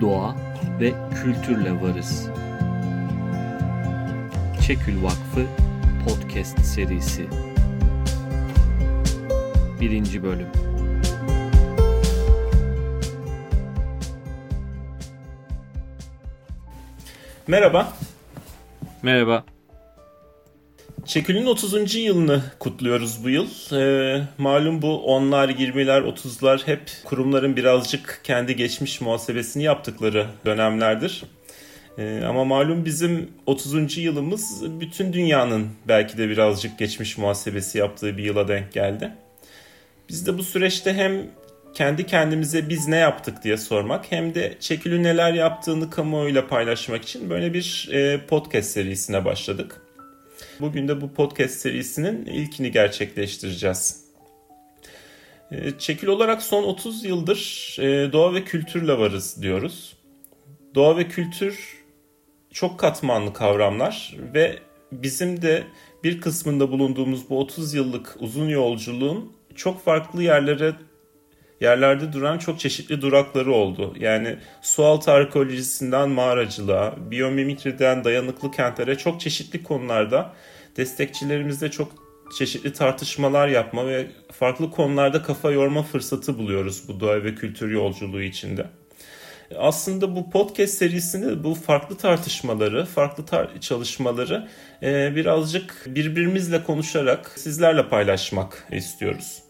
doğa ve kültürle varız. Çekül Vakfı Podcast serisi 1. bölüm Merhaba. Merhaba. Çekül'ün 30. yılını kutluyoruz bu yıl. Ee, malum bu onlar, 20'ler, 30'lar hep kurumların birazcık kendi geçmiş muhasebesini yaptıkları dönemlerdir. Ee, ama malum bizim 30. yılımız bütün dünyanın belki de birazcık geçmiş muhasebesi yaptığı bir yıla denk geldi. Biz de bu süreçte hem kendi kendimize biz ne yaptık diye sormak hem de Çekül'ün neler yaptığını kamuoyuyla paylaşmak için böyle bir e, podcast serisine başladık. Bugün de bu podcast serisinin ilkini gerçekleştireceğiz. E, Çekil olarak son 30 yıldır e, doğa ve kültürle varız diyoruz. Doğa ve kültür çok katmanlı kavramlar ve bizim de bir kısmında bulunduğumuz bu 30 yıllık uzun yolculuğun çok farklı yerlere yerlerde duran çok çeşitli durakları oldu. Yani sualtı arkeolojisinden mağaracılığa, biyomimikriden dayanıklı kentlere çok çeşitli konularda destekçilerimizle çok çeşitli tartışmalar yapma ve farklı konularda kafa yorma fırsatı buluyoruz bu doğa ve kültür yolculuğu içinde. Aslında bu podcast serisinde bu farklı tartışmaları, farklı tar- çalışmaları e, birazcık birbirimizle konuşarak sizlerle paylaşmak istiyoruz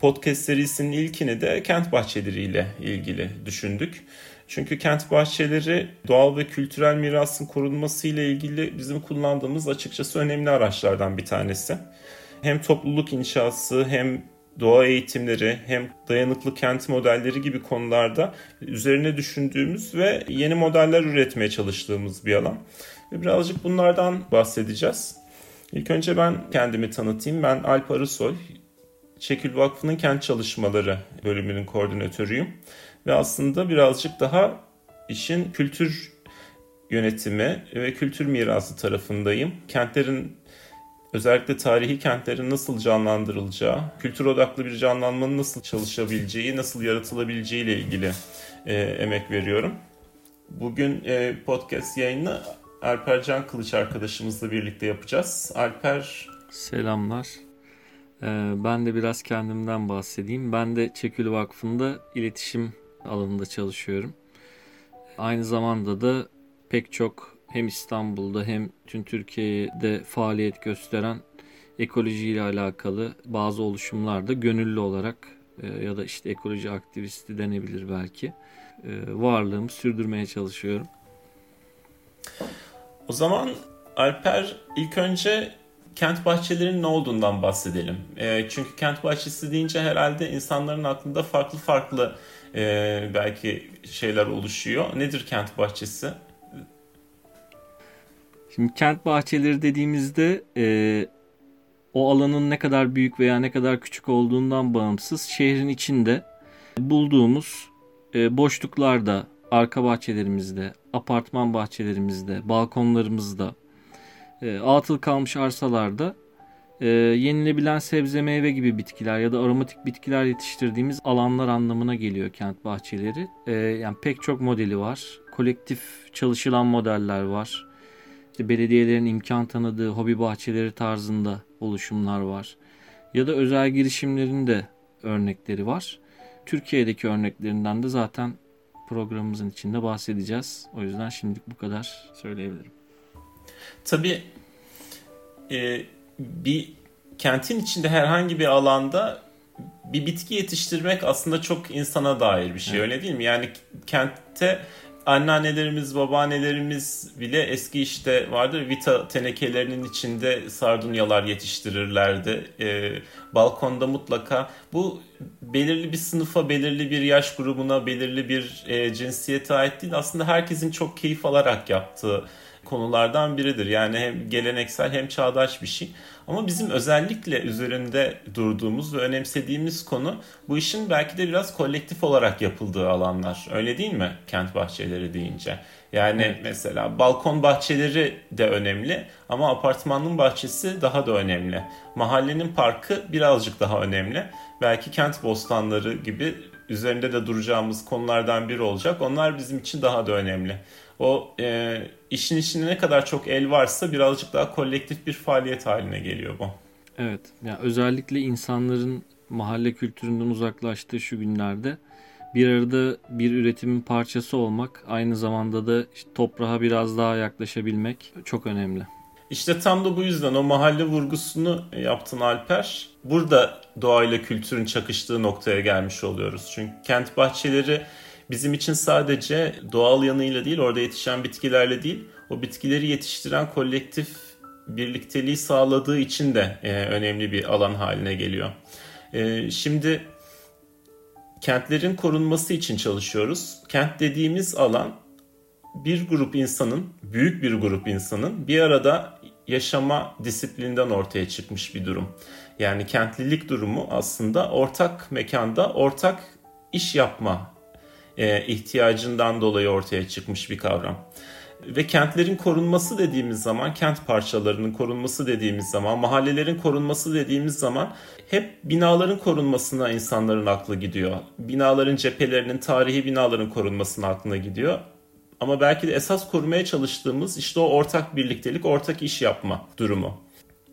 podcast serisinin ilkini de kent bahçeleriyle ilgili düşündük. Çünkü kent bahçeleri doğal ve kültürel mirasın korunması ile ilgili bizim kullandığımız açıkçası önemli araçlardan bir tanesi. Hem topluluk inşası hem doğa eğitimleri hem dayanıklı kent modelleri gibi konularda üzerine düşündüğümüz ve yeni modeller üretmeye çalıştığımız bir alan. Ve birazcık bunlardan bahsedeceğiz. İlk önce ben kendimi tanıtayım. Ben Alp Arısoy. Çekil Vakfı'nın kent çalışmaları bölümünün koordinatörüyüm. Ve aslında birazcık daha işin kültür yönetimi ve kültür mirası tarafındayım. Kentlerin özellikle tarihi kentlerin nasıl canlandırılacağı, kültür odaklı bir canlanmanın nasıl çalışabileceği, nasıl yaratılabileceği ile ilgili e, emek veriyorum. Bugün e, podcast yayını Alper Can Kılıç arkadaşımızla birlikte yapacağız. Alper... Selamlar. Ee, ben de biraz kendimden bahsedeyim. Ben de Çekül Vakfı'nda iletişim alanında çalışıyorum. Aynı zamanda da pek çok hem İstanbul'da hem tüm Türkiye'de faaliyet gösteren ekolojiyle alakalı bazı oluşumlarda gönüllü olarak e, ya da işte ekoloji aktivisti denebilir belki e, varlığımı sürdürmeye çalışıyorum. O zaman Alper ilk önce kent bahçelerinin ne olduğundan bahsedelim. E, çünkü kent bahçesi deyince herhalde insanların aklında farklı farklı e, belki şeyler oluşuyor. Nedir kent bahçesi? Şimdi kent bahçeleri dediğimizde e, o alanın ne kadar büyük veya ne kadar küçük olduğundan bağımsız şehrin içinde bulduğumuz e, boşluklarda, arka bahçelerimizde, apartman bahçelerimizde, balkonlarımızda, e, atıl kalmış arsalarda e, yenilebilen sebze meyve gibi bitkiler ya da aromatik bitkiler yetiştirdiğimiz alanlar anlamına geliyor kent bahçeleri. E, yani pek çok modeli var. Kolektif çalışılan modeller var. İşte belediyelerin imkan tanıdığı hobi bahçeleri tarzında oluşumlar var. Ya da özel girişimlerin de örnekleri var. Türkiye'deki örneklerinden de zaten programımızın içinde bahsedeceğiz. O yüzden şimdilik bu kadar söyleyebilirim. Tabii e, bir kentin içinde herhangi bir alanda bir bitki yetiştirmek aslında çok insana dair bir şey evet. öyle değil mi? Yani kentte anneannelerimiz, babaannelerimiz bile eski işte vardır vita tenekelerinin içinde sardunyalar yetiştirirlerdi. Ee, balkonda mutlaka bu belirli bir sınıfa, belirli bir yaş grubuna, belirli bir e, cinsiyete ait değil. Aslında herkesin çok keyif alarak yaptığı konulardan biridir. Yani hem geleneksel hem çağdaş bir şey. Ama bizim özellikle üzerinde durduğumuz ve önemsediğimiz konu bu işin belki de biraz kolektif olarak yapıldığı alanlar. Öyle değil mi kent bahçeleri deyince? Yani evet. mesela balkon bahçeleri de önemli ama apartmanın bahçesi daha da önemli. Mahallenin parkı birazcık daha önemli. Belki kent bostanları gibi üzerinde de duracağımız konulardan biri olacak. Onlar bizim için daha da önemli. O e, işin içinde ne kadar çok el varsa birazcık daha kolektif bir faaliyet haline geliyor bu. Evet. Yani özellikle insanların mahalle kültüründen uzaklaştığı şu günlerde bir arada bir üretimin parçası olmak, aynı zamanda da işte toprağa biraz daha yaklaşabilmek çok önemli. İşte tam da bu yüzden o mahalle vurgusunu yaptın Alper. Burada doğayla kültürün çakıştığı noktaya gelmiş oluyoruz. Çünkü kent bahçeleri bizim için sadece doğal yanıyla değil, orada yetişen bitkilerle değil, o bitkileri yetiştiren kolektif birlikteliği sağladığı için de e, önemli bir alan haline geliyor. E, şimdi kentlerin korunması için çalışıyoruz. Kent dediğimiz alan bir grup insanın, büyük bir grup insanın bir arada yaşama disiplinden ortaya çıkmış bir durum. Yani kentlilik durumu aslında ortak mekanda ortak iş yapma e, ihtiyacından dolayı ortaya çıkmış bir kavram. Ve kentlerin korunması dediğimiz zaman, kent parçalarının korunması dediğimiz zaman, mahallelerin korunması dediğimiz zaman hep binaların korunmasına insanların aklı gidiyor. Binaların cephelerinin, tarihi binaların korunmasına aklına gidiyor. Ama belki de esas korumaya çalıştığımız işte o ortak birliktelik, ortak iş yapma durumu.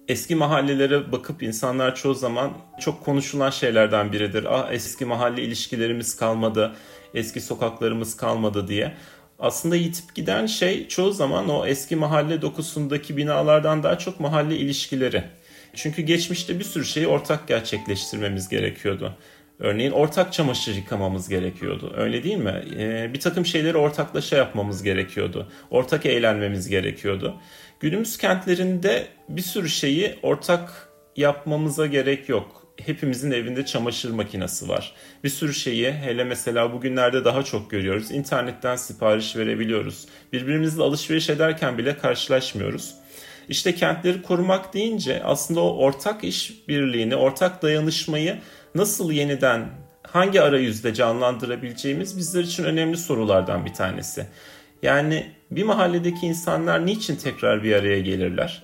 Eski mahallelere bakıp insanlar çoğu zaman çok konuşulan şeylerden biridir. Ah eski mahalle ilişkilerimiz kalmadı, eski sokaklarımız kalmadı diye. Aslında yitip giden şey çoğu zaman o eski mahalle dokusundaki binalardan daha çok mahalle ilişkileri. Çünkü geçmişte bir sürü şeyi ortak gerçekleştirmemiz gerekiyordu. Örneğin ortak çamaşır yıkamamız gerekiyordu. Öyle değil mi? Ee, bir takım şeyleri ortaklaşa yapmamız gerekiyordu. Ortak eğlenmemiz gerekiyordu. Günümüz kentlerinde bir sürü şeyi ortak yapmamıza gerek yok. Hepimizin evinde çamaşır makinesi var. Bir sürü şeyi hele mesela bugünlerde daha çok görüyoruz. İnternetten sipariş verebiliyoruz. Birbirimizle alışveriş ederken bile karşılaşmıyoruz. İşte kentleri korumak deyince aslında o ortak iş birliğini, ortak dayanışmayı nasıl yeniden hangi arayüzde canlandırabileceğimiz bizler için önemli sorulardan bir tanesi. Yani bir mahalledeki insanlar niçin tekrar bir araya gelirler?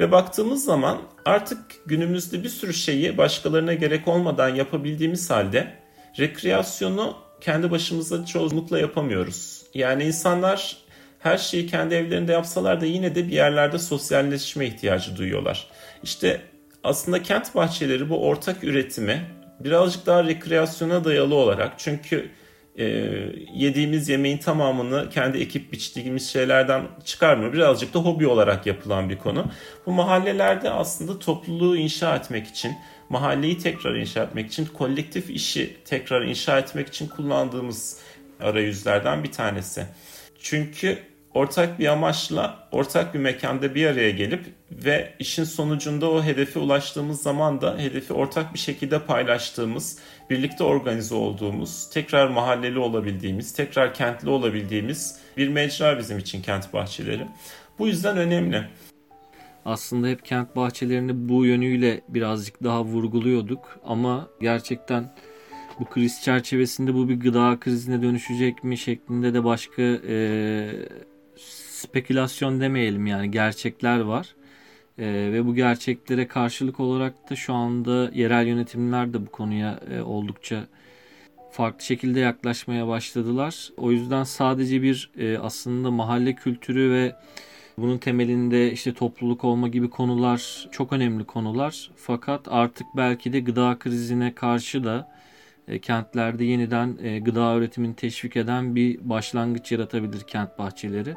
Ve baktığımız zaman artık günümüzde bir sürü şeyi başkalarına gerek olmadan yapabildiğimiz halde rekreasyonu kendi başımıza çoğunlukla yapamıyoruz. Yani insanlar her şeyi kendi evlerinde yapsalar da yine de bir yerlerde sosyalleşme ihtiyacı duyuyorlar. İşte aslında kent bahçeleri bu ortak üretimi birazcık daha rekreasyona dayalı olarak çünkü e, yediğimiz yemeğin tamamını kendi ekip biçtiğimiz şeylerden çıkarmıyor. Birazcık da hobi olarak yapılan bir konu. Bu mahallelerde aslında topluluğu inşa etmek için, mahalleyi tekrar inşa etmek için, kolektif işi tekrar inşa etmek için kullandığımız arayüzlerden bir tanesi. Çünkü ortak bir amaçla ortak bir mekanda bir araya gelip ve işin sonucunda o hedefe ulaştığımız zaman da hedefi ortak bir şekilde paylaştığımız, birlikte organize olduğumuz, tekrar mahalleli olabildiğimiz, tekrar kentli olabildiğimiz bir mecra bizim için kent bahçeleri. Bu yüzden önemli. Aslında hep kent bahçelerini bu yönüyle birazcık daha vurguluyorduk ama gerçekten bu kriz çerçevesinde bu bir gıda krizine dönüşecek mi şeklinde de başka e, spekülasyon demeyelim yani gerçekler var. E, ve bu gerçeklere karşılık olarak da şu anda yerel yönetimler de bu konuya e, oldukça farklı şekilde yaklaşmaya başladılar. O yüzden sadece bir e, aslında mahalle kültürü ve bunun temelinde işte topluluk olma gibi konular çok önemli konular. Fakat artık belki de gıda krizine karşı da e, kentlerde yeniden e, gıda üretimini teşvik eden bir başlangıç yaratabilir kent bahçeleri.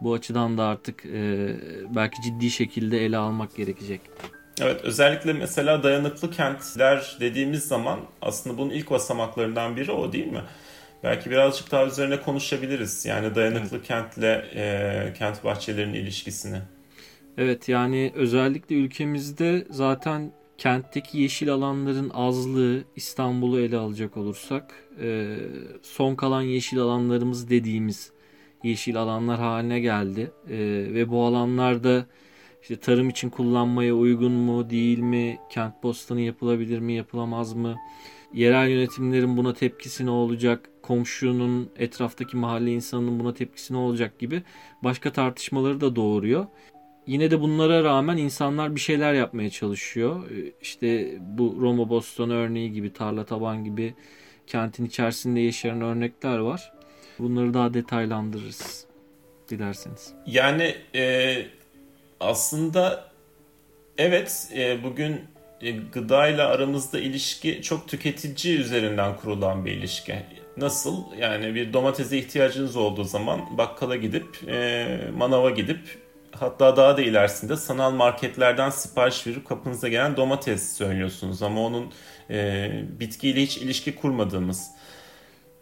Bu açıdan da artık e, belki ciddi şekilde ele almak gerekecek. Evet özellikle mesela dayanıklı kentler dediğimiz zaman aslında bunun ilk basamaklarından biri o değil mi? Belki birazcık daha üzerine konuşabiliriz. Yani dayanıklı evet. kentle e, kent bahçelerinin ilişkisini. Evet yani özellikle ülkemizde zaten kentteki yeşil alanların azlığı İstanbul'u ele alacak olursak e, son kalan yeşil alanlarımız dediğimiz yeşil alanlar haline geldi. E, ve bu alanlarda işte tarım için kullanmaya uygun mu değil mi? Kent bostanı yapılabilir mi yapılamaz mı? Yerel yönetimlerin buna tepkisi ne olacak? Komşunun etraftaki mahalle insanının buna tepkisi ne olacak gibi başka tartışmaları da doğuruyor. Yine de bunlara rağmen insanlar bir şeyler yapmaya çalışıyor. İşte bu Roma Boston örneği gibi, tarla taban gibi kentin içerisinde yaşayan örnekler var. Bunları daha detaylandırırız dilerseniz. Yani e, aslında evet e, bugün e, gıdayla aramızda ilişki çok tüketici üzerinden kurulan bir ilişki. Nasıl? Yani bir domatese ihtiyacınız olduğu zaman bakkala gidip, e, manava gidip hatta daha da ilerisinde sanal marketlerden sipariş verip kapınıza gelen domates söylüyorsunuz. Ama onun e, bitkiyle hiç ilişki kurmadığımız.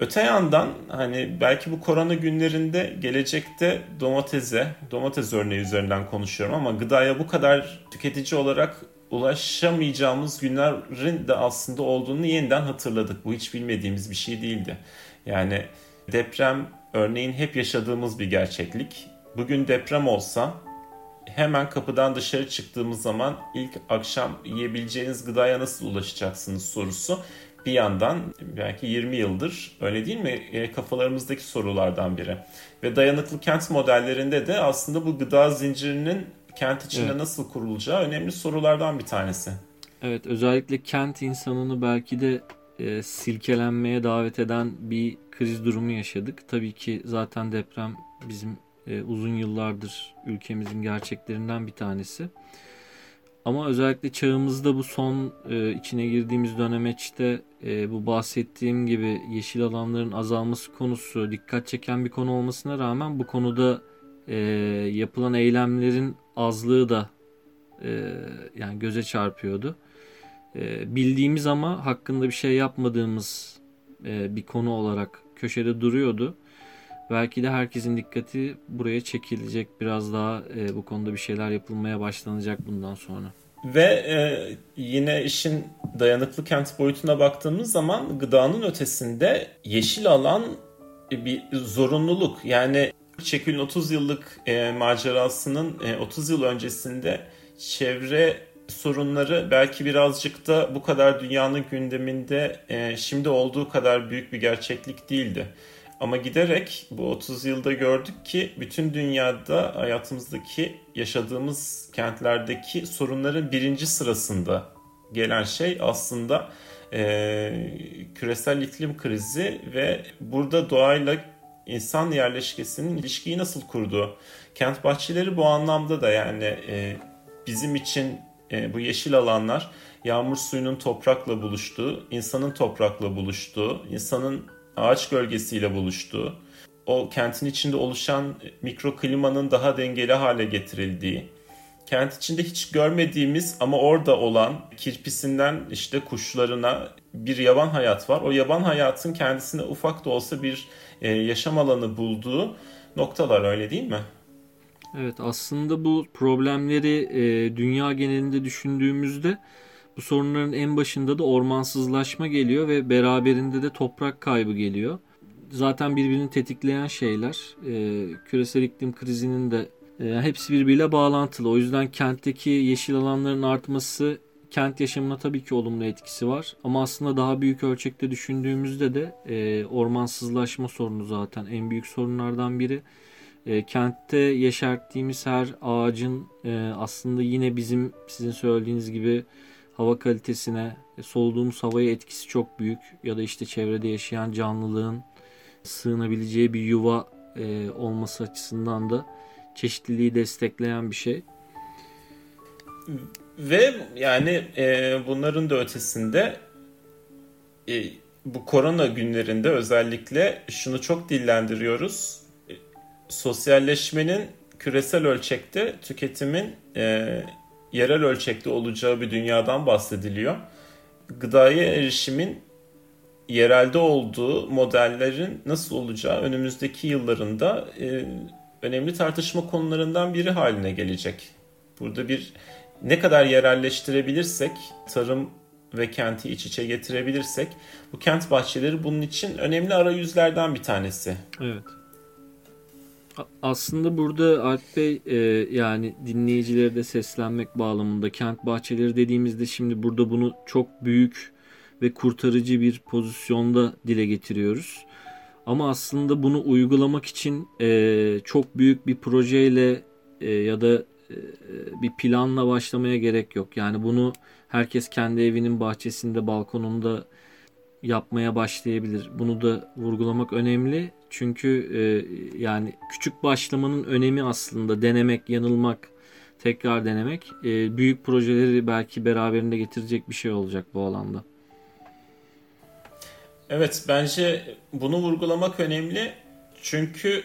Öte yandan hani belki bu korona günlerinde gelecekte domatese, domates örneği üzerinden konuşuyorum ama gıdaya bu kadar tüketici olarak ulaşamayacağımız günlerin de aslında olduğunu yeniden hatırladık. Bu hiç bilmediğimiz bir şey değildi. Yani deprem örneğin hep yaşadığımız bir gerçeklik. Bugün deprem olsa hemen kapıdan dışarı çıktığımız zaman ilk akşam yiyebileceğiniz gıdaya nasıl ulaşacaksınız sorusu bir yandan belki 20 yıldır öyle değil mi e, kafalarımızdaki sorulardan biri. Ve dayanıklı kent modellerinde de aslında bu gıda zincirinin kent içinde evet. nasıl kurulacağı önemli sorulardan bir tanesi. Evet özellikle kent insanını belki de e, silkelenmeye davet eden bir kriz durumu yaşadık. Tabii ki zaten deprem bizim e, uzun yıllardır ülkemizin gerçeklerinden bir tanesi. Ama özellikle çağımızda bu son e, içine girdiğimiz dönemeçte e, bu bahsettiğim gibi yeşil alanların azalması konusu dikkat çeken bir konu olmasına rağmen bu konuda e, yapılan eylemlerin azlığı da e, yani göze çarpıyordu. E, bildiğimiz ama hakkında bir şey yapmadığımız e, bir konu olarak köşede duruyordu. Belki de herkesin dikkati buraya çekilecek. Biraz daha e, bu konuda bir şeyler yapılmaya başlanacak bundan sonra. Ve e, yine işin dayanıklı kent boyutuna baktığımız zaman gıdanın ötesinde yeşil alan bir zorunluluk. Yani Çekül'ün 30 yıllık e, macerasının e, 30 yıl öncesinde çevre sorunları belki birazcık da bu kadar dünyanın gündeminde e, şimdi olduğu kadar büyük bir gerçeklik değildi. Ama giderek bu 30 yılda gördük ki bütün dünyada hayatımızdaki yaşadığımız kentlerdeki sorunların birinci sırasında gelen şey aslında e, küresel iklim krizi ve burada doğayla insan yerleşkesinin ilişkiyi nasıl kurduğu. Kent bahçeleri bu anlamda da yani e, bizim için e, bu yeşil alanlar yağmur suyunun toprakla buluştuğu, insanın toprakla buluştuğu, insanın ağaç gölgesiyle buluştuğu, o kentin içinde oluşan mikroklimanın daha dengeli hale getirildiği, kent içinde hiç görmediğimiz ama orada olan kirpisinden işte kuşlarına bir yaban hayat var. O yaban hayatın kendisine ufak da olsa bir e, yaşam alanı bulduğu noktalar öyle değil mi? Evet aslında bu problemleri e, dünya genelinde düşündüğümüzde bu sorunların en başında da ormansızlaşma geliyor ve beraberinde de toprak kaybı geliyor. Zaten birbirini tetikleyen şeyler. E, küresel iklim krizinin de e, hepsi birbiriyle bağlantılı. O yüzden kentteki yeşil alanların artması kent yaşamına tabii ki olumlu etkisi var. Ama aslında daha büyük ölçekte düşündüğümüzde de e, ormansızlaşma sorunu zaten en büyük sorunlardan biri. E, kentte yeşerttiğimiz her ağacın e, aslında yine bizim sizin söylediğiniz gibi hava kalitesine, e, soluduğumuz havaya etkisi çok büyük. Ya da işte çevrede yaşayan canlılığın sığınabileceği bir yuva e, olması açısından da çeşitliliği destekleyen bir şey. Ve yani e, bunların da ötesinde e, bu korona günlerinde özellikle şunu çok dillendiriyoruz. E, sosyalleşmenin küresel ölçekte tüketimin e, yerel ölçekte olacağı bir dünyadan bahsediliyor. Gıdaya erişimin yerelde olduğu modellerin nasıl olacağı önümüzdeki yıllarında e, önemli tartışma konularından biri haline gelecek. Burada bir ne kadar yerelleştirebilirsek, tarım ve kenti iç içe getirebilirsek bu kent bahçeleri bunun için önemli arayüzlerden bir tanesi. Evet. Aslında burada Alp Bey e, yani dinleyicilere de seslenmek bağlamında kent bahçeleri dediğimizde şimdi burada bunu çok büyük ve kurtarıcı bir pozisyonda dile getiriyoruz. Ama aslında bunu uygulamak için e, çok büyük bir projeyle e, ya da e, bir planla başlamaya gerek yok. Yani bunu herkes kendi evinin bahçesinde, balkonunda yapmaya başlayabilir. Bunu da vurgulamak önemli. Çünkü e, yani küçük başlamanın önemi aslında denemek, yanılmak, tekrar denemek e, büyük projeleri belki beraberinde getirecek bir şey olacak bu alanda. Evet bence bunu vurgulamak önemli. Çünkü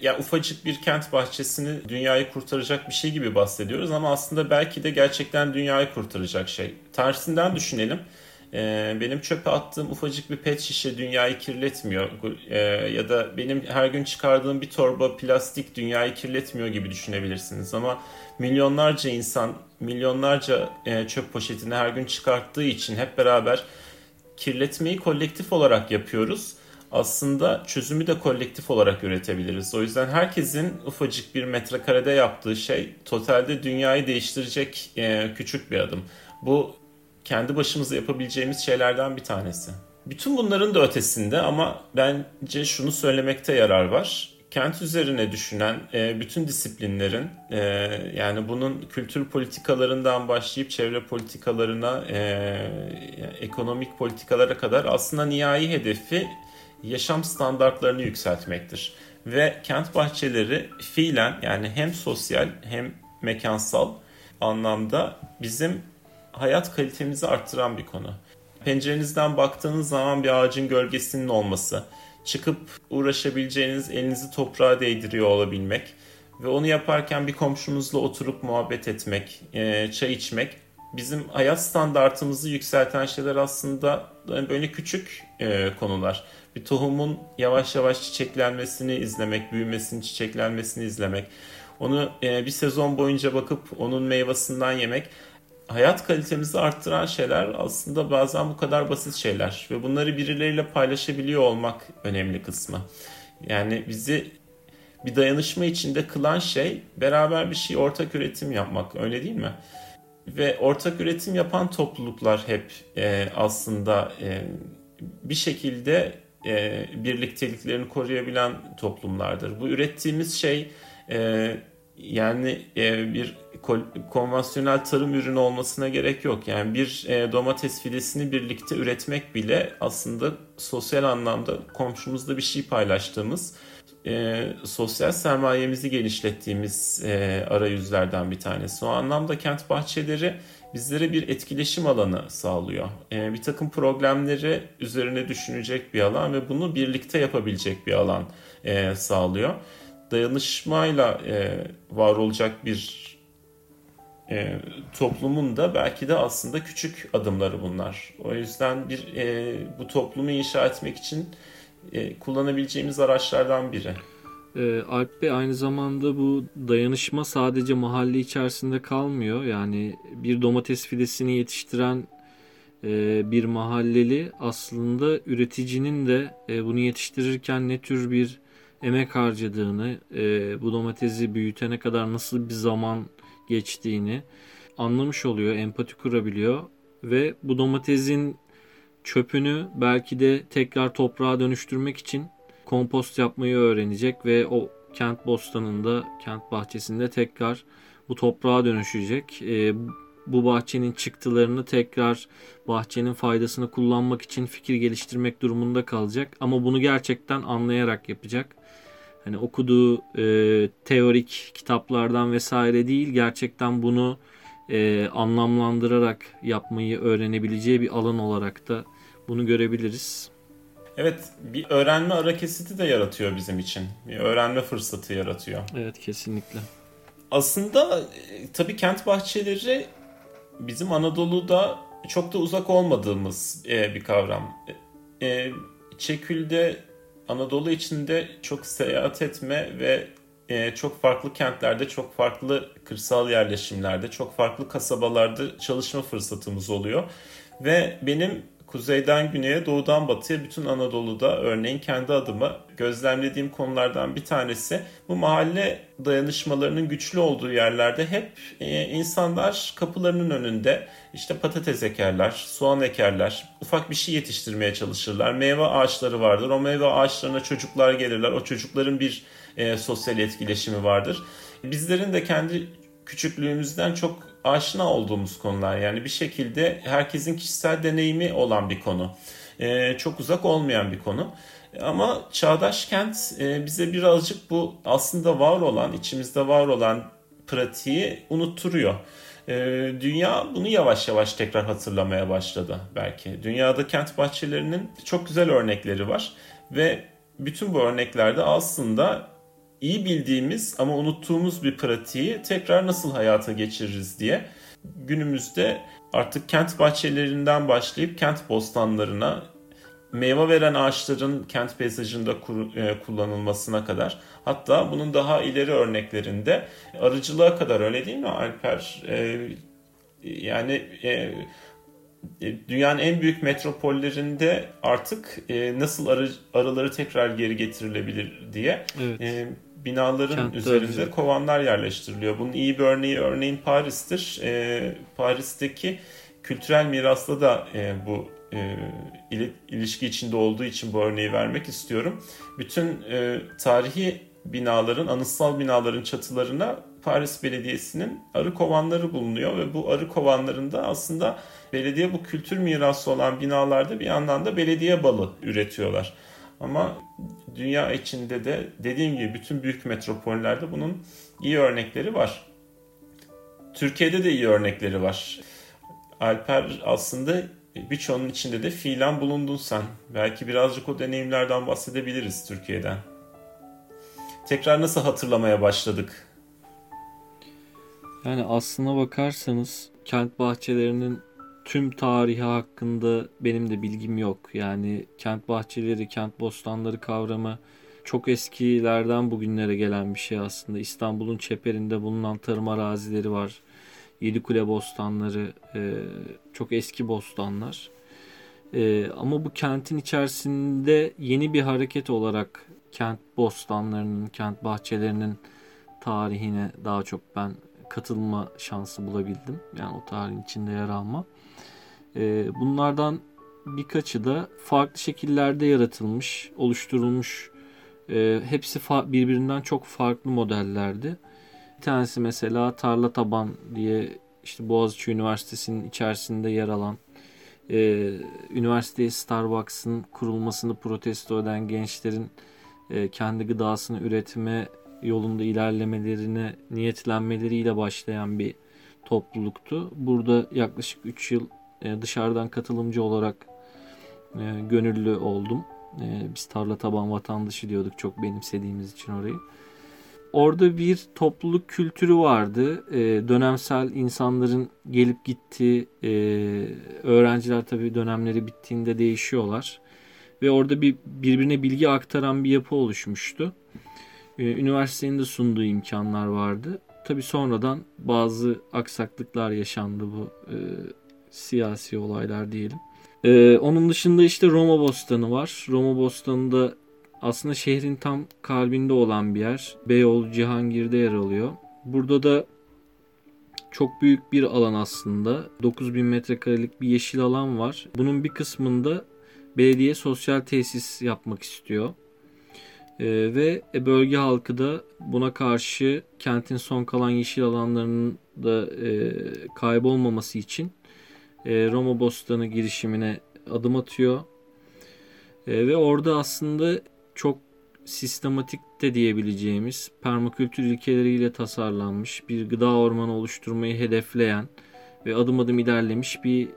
ya ufacık bir kent bahçesini dünyayı kurtaracak bir şey gibi bahsediyoruz ama aslında belki de gerçekten dünyayı kurtaracak şey. Tersinden düşünelim. Ee, benim çöpe attığım ufacık bir pet şişe dünyayı kirletmiyor ee, ya da benim her gün çıkardığım bir torba plastik dünyayı kirletmiyor gibi düşünebilirsiniz ama milyonlarca insan milyonlarca e, çöp poşetini her gün çıkarttığı için hep beraber kirletmeyi kolektif olarak yapıyoruz. Aslında çözümü de kolektif olarak üretebiliriz. O yüzden herkesin ufacık bir metrekarede yaptığı şey totalde dünyayı değiştirecek e, küçük bir adım. Bu kendi başımıza yapabileceğimiz şeylerden bir tanesi. Bütün bunların da ötesinde ama bence şunu söylemekte yarar var. Kent üzerine düşünen e, bütün disiplinlerin e, yani bunun kültür politikalarından başlayıp çevre politikalarına, e, ekonomik politikalara kadar aslında nihai hedefi yaşam standartlarını yükseltmektir. Ve kent bahçeleri fiilen yani hem sosyal hem mekansal anlamda bizim hayat kalitemizi arttıran bir konu. Pencerenizden baktığınız zaman bir ağacın gölgesinin olması, çıkıp uğraşabileceğiniz elinizi toprağa değdiriyor olabilmek ve onu yaparken bir komşunuzla oturup muhabbet etmek, e, çay içmek bizim hayat standartımızı yükselten şeyler aslında böyle küçük e, konular. Bir tohumun yavaş yavaş çiçeklenmesini izlemek, büyümesini, çiçeklenmesini izlemek, onu e, bir sezon boyunca bakıp onun meyvasından yemek hayat kalitemizi arttıran şeyler aslında bazen bu kadar basit şeyler ve bunları birileriyle paylaşabiliyor olmak önemli kısmı. Yani bizi bir dayanışma içinde kılan şey beraber bir şey ortak üretim yapmak öyle değil mi? Ve ortak üretim yapan topluluklar hep e, aslında e, bir şekilde e, birlikteliklerini koruyabilen toplumlardır. Bu ürettiğimiz şey e, yani e, bir konvansiyonel tarım ürünü olmasına gerek yok. Yani bir e, domates fidesini birlikte üretmek bile aslında sosyal anlamda komşumuzla bir şey paylaştığımız, e, sosyal sermayemizi genişlettiğimiz e, arayüzlerden bir tanesi. O anlamda kent bahçeleri bizlere bir etkileşim alanı sağlıyor. E, bir takım problemleri üzerine düşünecek bir alan ve bunu birlikte yapabilecek bir alan sağlıyor dayanışmayla var olacak bir e, toplumun da belki de aslında küçük adımları bunlar. O yüzden bir e, bu toplumu inşa etmek için e, kullanabileceğimiz araçlardan biri. E, Alp Bey aynı zamanda bu dayanışma sadece mahalle içerisinde kalmıyor. Yani bir domates fidesini yetiştiren e, bir mahalleli aslında üreticinin de e, bunu yetiştirirken ne tür bir emek harcadığını, e, bu domatesi büyütene kadar nasıl bir zaman geçtiğini anlamış oluyor, empati kurabiliyor ve bu domatesin çöpünü belki de tekrar toprağa dönüştürmek için kompost yapmayı öğrenecek ve o kent bostanında, kent bahçesinde tekrar bu toprağa dönüşecek. E, bu bahçenin çıktılarını tekrar bahçenin faydasını kullanmak için fikir geliştirmek durumunda kalacak. Ama bunu gerçekten anlayarak yapacak hani okuduğu e, teorik kitaplardan vesaire değil gerçekten bunu e, anlamlandırarak yapmayı öğrenebileceği bir alan olarak da bunu görebiliriz. Evet bir öğrenme ara kesiti de yaratıyor bizim için. Bir öğrenme fırsatı yaratıyor. Evet kesinlikle. Aslında e, tabii kent bahçeleri bizim Anadolu'da çok da uzak olmadığımız e, bir kavram. E, Çekül'de Anadolu içinde çok seyahat etme ve e, çok farklı kentlerde, çok farklı kırsal yerleşimlerde, çok farklı kasabalarda çalışma fırsatımız oluyor. Ve benim kuzeyden güneye, doğudan batıya bütün Anadolu'da örneğin kendi adıma gözlemlediğim konulardan bir tanesi bu mahalle dayanışmalarının güçlü olduğu yerlerde hep e, insanlar kapılarının önünde işte patates ekerler, soğan ekerler, ufak bir şey yetiştirmeye çalışırlar. Meyve ağaçları vardır. O meyve ağaçlarına çocuklar gelirler. O çocukların bir e, sosyal etkileşimi vardır. Bizlerin de kendi küçüklüğümüzden çok aşina olduğumuz konular. Yani bir şekilde herkesin kişisel deneyimi olan bir konu. e, çok uzak olmayan bir konu. Ama çağdaş kent e, bize birazcık bu aslında var olan, içimizde var olan pratiği unutturuyor. E, dünya bunu yavaş yavaş tekrar hatırlamaya başladı belki. Dünyada kent bahçelerinin çok güzel örnekleri var ve bütün bu örneklerde aslında iyi bildiğimiz ama unuttuğumuz bir pratiği tekrar nasıl hayata geçiririz diye günümüzde artık kent bahçelerinden başlayıp kent bostanlarına meyve veren ağaçların kent peyzajında e, kullanılmasına kadar hatta bunun daha ileri örneklerinde arıcılığa kadar öyle değil mi Alper? E, yani e, dünyanın en büyük metropollerinde artık nasıl arı, arıları tekrar geri getirilebilir diye evet. Binaların Kent üzerinde arıcılık. kovanlar yerleştiriliyor. Bunun iyi bir örneği örneğin Paris'tir. Paris'teki kültürel mirasla da bu e, ilişki içinde olduğu için bu örneği vermek istiyorum. Bütün e, tarihi binaların, anıtsal binaların çatılarına Paris Belediyesi'nin arı kovanları bulunuyor ve bu arı kovanlarında aslında belediye bu kültür mirası olan binalarda bir yandan da belediye balı üretiyorlar. Ama dünya içinde de dediğim gibi bütün büyük metropollerde bunun iyi örnekleri var. Türkiye'de de iyi örnekleri var. Alper aslında birçoğunun içinde de fiilen bulundun sen. Belki birazcık o deneyimlerden bahsedebiliriz Türkiye'den. Tekrar nasıl hatırlamaya başladık? Yani aslına bakarsanız kent bahçelerinin tüm tarihi hakkında benim de bilgim yok. Yani kent bahçeleri, kent bostanları kavramı çok eskilerden bugünlere gelen bir şey aslında. İstanbul'un çeperinde bulunan tarım arazileri var. Yedikule bostanları e, çok eski bostanlar. E, ama bu kentin içerisinde yeni bir hareket olarak kent bostanlarının, kent bahçelerinin tarihine daha çok ben katılma şansı bulabildim. Yani o tarihin içinde yer alma. E, bunlardan birkaçı da farklı şekillerde yaratılmış, oluşturulmuş. E, hepsi birbirinden çok farklı modellerdi. Bir tanesi mesela Tarla Taban diye işte Boğaziçi Üniversitesi'nin içerisinde yer alan e, üniversiteye Starbucks'ın kurulmasını protesto eden gençlerin e, kendi gıdasını üretme yolunda ilerlemelerine niyetlenmeleriyle başlayan bir topluluktu. Burada yaklaşık 3 yıl e, dışarıdan katılımcı olarak e, gönüllü oldum. E, biz tarla taban vatandaşı diyorduk çok benimsediğimiz için orayı. Orada bir topluluk kültürü vardı. Dönemsel insanların gelip gittiği, öğrenciler tabii dönemleri bittiğinde değişiyorlar. Ve orada bir birbirine bilgi aktaran bir yapı oluşmuştu. Üniversitenin de sunduğu imkanlar vardı. Tabii sonradan bazı aksaklıklar yaşandı bu siyasi olaylar diyelim. Ee, onun dışında işte Roma Bostanı var. Roma Bostanı'nda aslında şehrin tam kalbinde olan bir yer. Beyoğlu Cihangir'de yer alıyor. Burada da çok büyük bir alan aslında. 9000 metrekarelik bir yeşil alan var. Bunun bir kısmında belediye sosyal tesis yapmak istiyor. Ee, ve bölge halkı da buna karşı kentin son kalan yeşil alanlarının da e, kaybolmaması için e, Roma Bostanı girişimine adım atıyor. E, ve orada aslında çok sistematik de diyebileceğimiz permakültür ilkeleriyle tasarlanmış bir gıda ormanı oluşturmayı hedefleyen ve adım adım ilerlemiş bir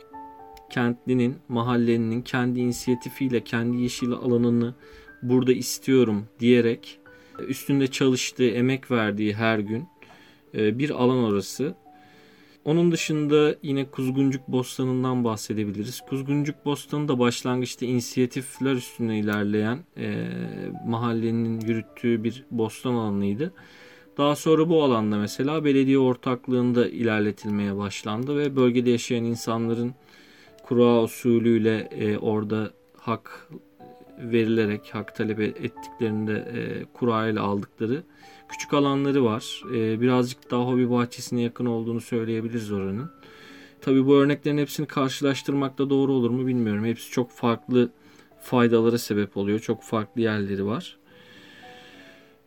kentlinin, mahallenin kendi inisiyatifiyle kendi yeşil alanını burada istiyorum diyerek üstünde çalıştığı, emek verdiği her gün e, bir alan orası onun dışında yine Kuzguncuk Bostanı'ndan bahsedebiliriz. Kuzguncuk Bostanı da başlangıçta inisiyatifler üstüne ilerleyen e, mahallenin yürüttüğü bir bostan alanıydı. Daha sonra bu alanda mesela belediye ortaklığında ilerletilmeye başlandı ve bölgede yaşayan insanların kura usulüyle e, orada hak verilerek hak talep ettiklerinde e, kura ile aldıkları küçük alanları var. E, birazcık daha hobi bahçesine yakın olduğunu söyleyebiliriz oranın. Tabi bu örneklerin hepsini karşılaştırmakta doğru olur mu bilmiyorum. Hepsi çok farklı faydalara sebep oluyor. Çok farklı yerleri var.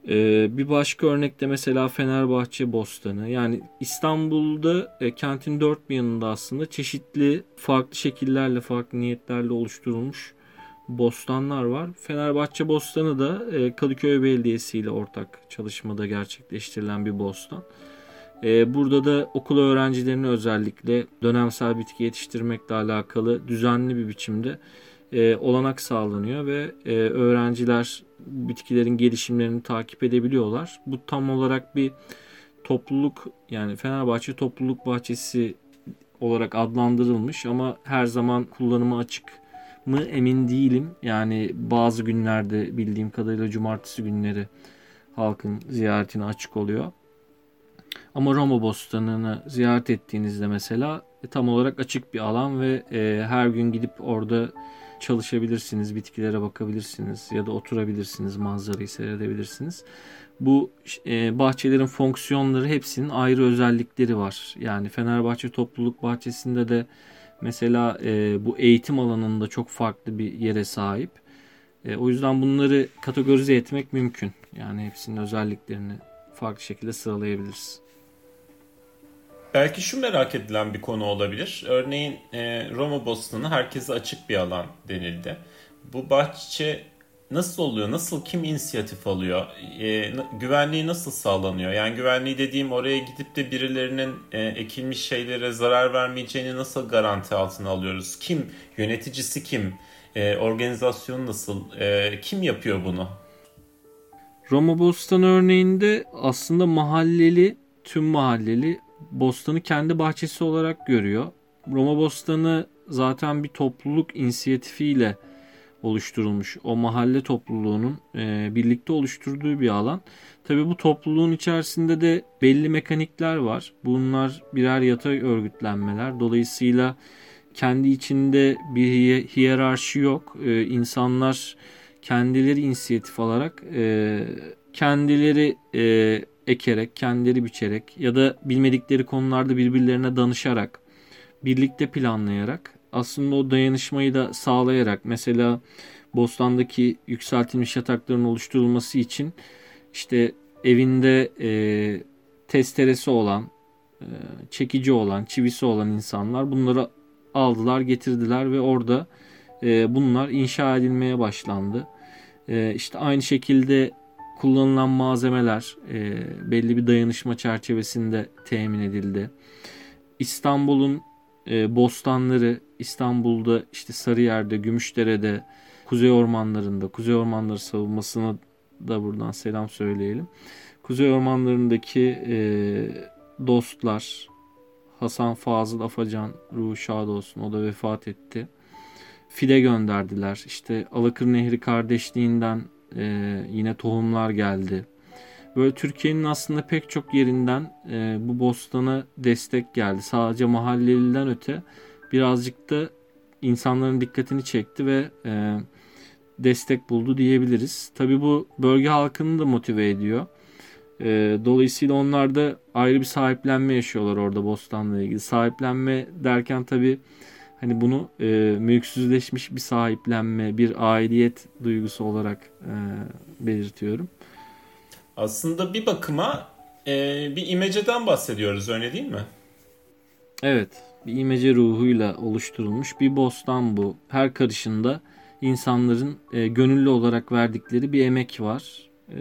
Ee, bir başka örnekte mesela Fenerbahçe Bostanı. Yani İstanbul'da e, kentin dört bir yanında aslında çeşitli farklı şekillerle, farklı niyetlerle oluşturulmuş bostanlar var. Fenerbahçe Bostanı da e, Kadıköy Belediyesi ile ortak çalışmada gerçekleştirilen bir bostan. E, burada da okul öğrencilerini özellikle dönemsel bitki yetiştirmekle alakalı düzenli bir biçimde e, olanak sağlanıyor ve öğrenciler bitkilerin gelişimlerini takip edebiliyorlar. Bu tam olarak bir topluluk yani Fenerbahçe topluluk bahçesi olarak adlandırılmış ama her zaman kullanıma açık mı emin değilim. Yani bazı günlerde bildiğim kadarıyla cumartesi günleri halkın ziyaretine açık oluyor. Ama Roma Bostanı'nı ziyaret ettiğinizde mesela e, tam olarak açık bir alan ve e, her gün gidip orada çalışabilirsiniz, bitkilere bakabilirsiniz ya da oturabilirsiniz, manzarayı seyredebilirsiniz. Bu e, bahçelerin fonksiyonları hepsinin ayrı özellikleri var. Yani Fenerbahçe Topluluk Bahçesi'nde de mesela e, bu eğitim alanında çok farklı bir yere sahip. E, o yüzden bunları kategorize etmek mümkün. Yani hepsinin özelliklerini farklı şekilde sıralayabiliriz. Belki şu merak edilen bir konu olabilir. Örneğin e, Roma Bostanı herkese açık bir alan denildi. Bu bahçe nasıl oluyor? Nasıl kim inisiyatif alıyor? E, güvenliği nasıl sağlanıyor? Yani güvenliği dediğim oraya gidip de birilerinin e, ekilmiş şeylere zarar vermeyeceğini nasıl garanti altına alıyoruz? Kim? Yöneticisi kim? E, organizasyonu nasıl? E, kim yapıyor bunu? Roma Bostan örneğinde aslında mahalleli, tüm mahalleli Bostan'ı kendi bahçesi olarak görüyor. Roma Bostanı zaten bir topluluk inisiyatifiyle oluşturulmuş. O mahalle topluluğunun e, birlikte oluşturduğu bir alan. Tabi bu topluluğun içerisinde de belli mekanikler var. Bunlar birer yatay örgütlenmeler. Dolayısıyla kendi içinde bir hiyerarşi yok. E, insanlar kendileri inisiyatif alarak e, kendileri e, ekerek, kendileri biçerek ya da bilmedikleri konularda birbirlerine danışarak, birlikte planlayarak aslında o dayanışmayı da sağlayarak mesela Bostan'daki yükseltilmiş yatakların oluşturulması için işte evinde e, testeresi olan, e, çekici olan, çivisi olan insanlar bunları aldılar, getirdiler ve orada e, bunlar inşa edilmeye başlandı. E, işte aynı şekilde kullanılan malzemeler e, belli bir dayanışma çerçevesinde temin edildi. İstanbul'un e, bostanları İstanbul'da işte Sarıyer'de, Gümüşdere'de, Kuzey Ormanları'nda, Kuzey Ormanları savunmasına da buradan selam söyleyelim. Kuzey Ormanları'ndaki e, dostlar Hasan Fazıl Afacan ruhu şad olsun o da vefat etti. Fide gönderdiler. İşte Alakır Nehri kardeşliğinden e, yine tohumlar geldi. Böyle Türkiye'nin aslında pek çok yerinden e, bu bostana destek geldi. Sadece mahalleliden öte birazcık da insanların dikkatini çekti ve e, destek buldu diyebiliriz. Tabii bu bölge halkını da motive ediyor. E, dolayısıyla onlar da ayrı bir sahiplenme yaşıyorlar orada Bostan'la ilgili. Sahiplenme derken tabii hani bunu e, mülksüzleşmiş bir sahiplenme, bir aidiyet duygusu olarak e, belirtiyorum. Aslında bir bakıma e, bir imeceden bahsediyoruz öyle değil mi? Evet bir imece ruhuyla oluşturulmuş bir bostan bu. Her karışında insanların e, gönüllü olarak verdikleri bir emek var. E,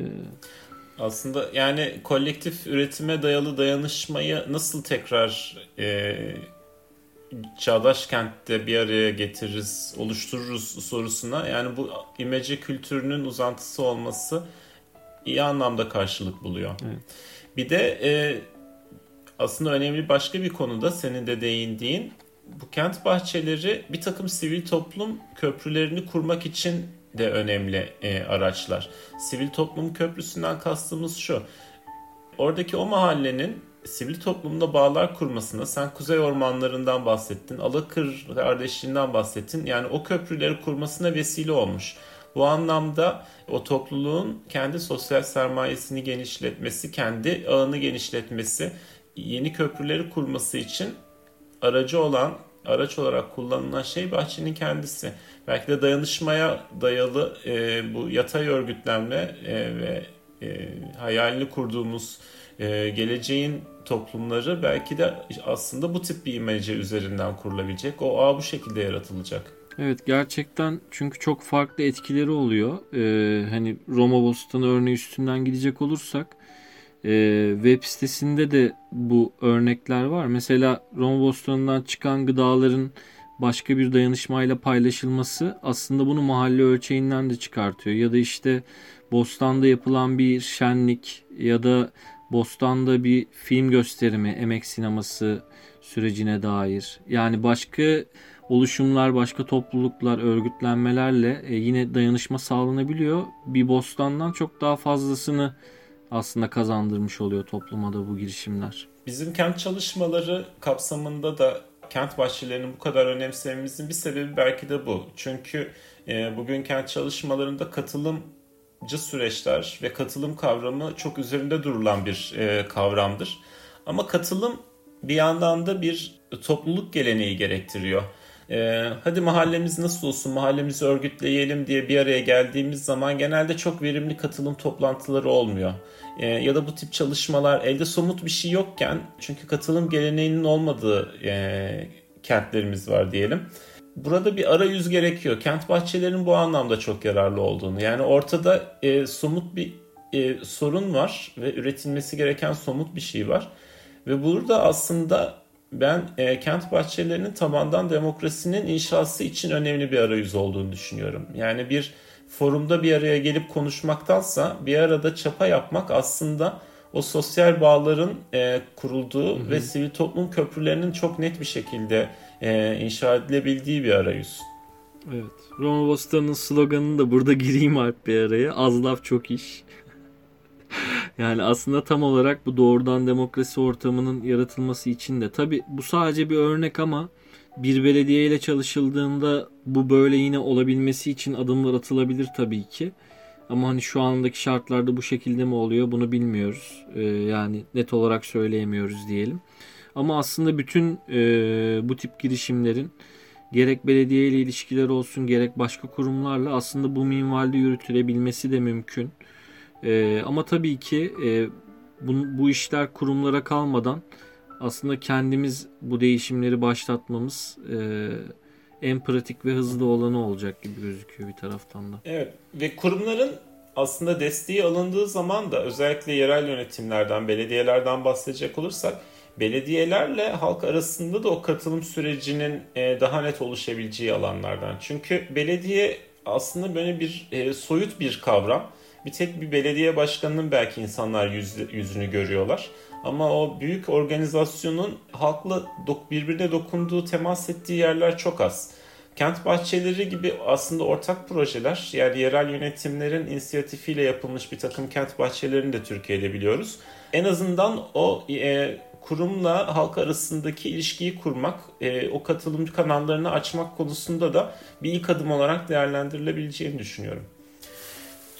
Aslında yani kolektif üretime dayalı dayanışmayı nasıl tekrar e, çağdaş kentte bir araya getiririz, oluştururuz sorusuna yani bu imece kültürünün uzantısı olması iyi anlamda karşılık buluyor. Evet. Bir de e, aslında önemli başka bir konuda senin de değindiğin bu kent bahçeleri bir takım sivil toplum köprülerini kurmak için de önemli e, araçlar. Sivil toplum köprüsünden kastımız şu. Oradaki o mahallenin sivil toplumda bağlar kurmasına sen kuzey ormanlarından bahsettin, Alakır kardeşliğinden bahsettin. Yani o köprüleri kurmasına vesile olmuş. Bu anlamda o topluluğun kendi sosyal sermayesini genişletmesi, kendi ağını genişletmesi, yeni köprüleri kurması için aracı olan, araç olarak kullanılan şey bahçenin kendisi. Belki de dayanışmaya dayalı e, bu yatay örgütlenme e, ve e, hayalini kurduğumuz e, geleceğin toplumları belki de aslında bu tip bir imece üzerinden kurulabilecek. O ağ bu şekilde yaratılacak. Evet gerçekten çünkü çok farklı etkileri oluyor. Ee, hani Roma Bostanı örneği üstünden gidecek olursak e, web sitesinde de bu örnekler var. Mesela Roma Bostanı'ndan çıkan gıdaların başka bir dayanışmayla paylaşılması aslında bunu mahalle ölçeğinden de çıkartıyor. Ya da işte Bostan'da yapılan bir şenlik ya da Bostan'da bir film gösterimi, emek sineması sürecine dair. Yani başka oluşumlar, başka topluluklar, örgütlenmelerle e, yine dayanışma sağlanabiliyor. Bir bostandan çok daha fazlasını aslında kazandırmış oluyor topluma da bu girişimler. Bizim kent çalışmaları kapsamında da kent bahçelerinin bu kadar önemsememizin bir sebebi belki de bu. Çünkü e, bugün kent çalışmalarında katılımcı süreçler ve katılım kavramı çok üzerinde durulan bir e, kavramdır. Ama katılım bir yandan da bir topluluk geleneği gerektiriyor. Ee, hadi mahallemiz nasıl olsun, mahallemizi örgütleyelim diye bir araya geldiğimiz zaman genelde çok verimli katılım toplantıları olmuyor. Ee, ya da bu tip çalışmalar elde somut bir şey yokken, çünkü katılım geleneğinin olmadığı e, kentlerimiz var diyelim. Burada bir arayüz gerekiyor. Kent bahçelerinin bu anlamda çok yararlı olduğunu. Yani ortada e, somut bir e, sorun var ve üretilmesi gereken somut bir şey var. Ve burada aslında ben e, kent bahçelerinin tabandan demokrasinin inşası için önemli bir arayüz olduğunu düşünüyorum. Yani bir forumda bir araya gelip konuşmaktansa bir arada çapa yapmak aslında o sosyal bağların e, kurulduğu hı hı. ve sivil toplum köprülerinin çok net bir şekilde e, inşa edilebildiği bir arayüz. Evet. Roma Bostan'ın sloganını da burada gireyim Alp bir araya. Az laf çok iş. yani aslında tam olarak bu doğrudan demokrasi ortamının yaratılması için de tabi bu sadece bir örnek ama bir belediye ile çalışıldığında bu böyle yine olabilmesi için adımlar atılabilir tabii ki. Ama hani şu andaki şartlarda bu şekilde mi oluyor bunu bilmiyoruz. Ee, yani net olarak söyleyemiyoruz diyelim. Ama aslında bütün e, bu tip girişimlerin gerek belediye ile ilişkiler olsun gerek başka kurumlarla aslında bu minvalde yürütülebilmesi de mümkün. E, ama tabii ki e, bu, bu işler kurumlara kalmadan aslında kendimiz bu değişimleri başlatmamız e, en pratik ve hızlı olanı olacak gibi gözüküyor bir taraftan da. Evet ve kurumların aslında desteği alındığı zaman da özellikle yerel yönetimlerden, belediyelerden bahsedecek olursak belediyelerle halk arasında da o katılım sürecinin e, daha net oluşabileceği alanlardan. Çünkü belediye aslında böyle bir e, soyut bir kavram bir tek bir belediye başkanının belki insanlar yüz, yüzünü görüyorlar. Ama o büyük organizasyonun halkla birbirine dokunduğu, temas ettiği yerler çok az. Kent bahçeleri gibi aslında ortak projeler yani yerel yönetimlerin inisiyatifiyle yapılmış bir takım kent bahçelerini de Türkiye'de biliyoruz. En azından o e, kurumla halk arasındaki ilişkiyi kurmak, e, o katılımcı kanallarını açmak konusunda da bir ilk adım olarak değerlendirilebileceğini düşünüyorum.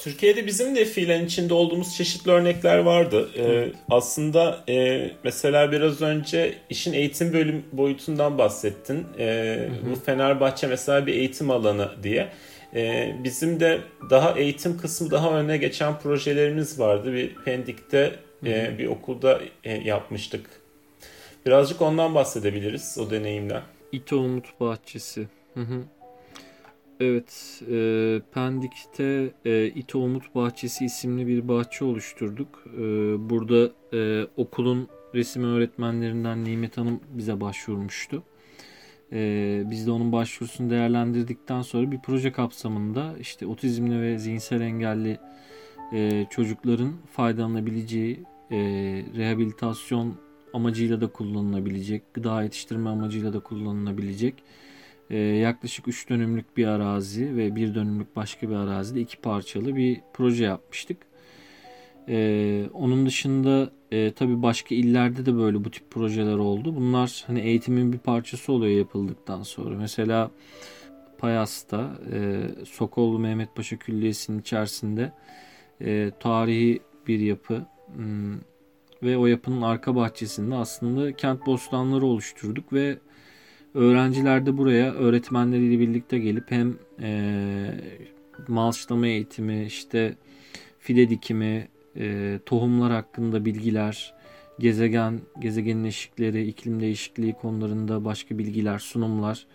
Türkiye'de bizim de fiilen içinde olduğumuz çeşitli örnekler vardı. Ee, aslında e, mesela biraz önce işin eğitim bölüm boyutundan bahsettin. Ee, Bu Fenerbahçe mesela bir eğitim alanı diye. Ee, bizim de daha eğitim kısmı daha öne geçen projelerimiz vardı. Bir Pendik'te e, bir okulda e, yapmıştık. Birazcık ondan bahsedebiliriz o deneyimden. İto Umut Bahçesi. Hı hı. Evet, e, Pendik'te e, İto Umut Bahçesi isimli bir bahçe oluşturduk. E, burada e, okulun resim öğretmenlerinden Nimet Hanım bize başvurmuştu. E, biz de onun başvurusunu değerlendirdikten sonra bir proje kapsamında işte otizmli ve zihinsel engelli e, çocukların faydalanabileceği e, rehabilitasyon amacıyla da kullanılabilecek, gıda yetiştirme amacıyla da kullanılabilecek e, yaklaşık 3 dönümlük bir arazi ve 1 dönümlük başka bir arazide iki parçalı bir proje yapmıştık. E, onun dışında e, tabii başka illerde de böyle bu tip projeler oldu. Bunlar hani eğitimin bir parçası oluyor yapıldıktan sonra. Mesela Payas'ta e, Sokollu Mehmet Paşa Külliyesi'nin içerisinde e, tarihi bir yapı hmm, ve o yapının arka bahçesinde aslında kent bostanları oluşturduk ve Öğrenciler de buraya öğretmenleriyle birlikte gelip hem e, malçlama eğitimi, işte fide dikimi, e, tohumlar hakkında bilgiler, gezegen, gezegenin eşikleri, iklim değişikliği konularında başka bilgiler, sunumlar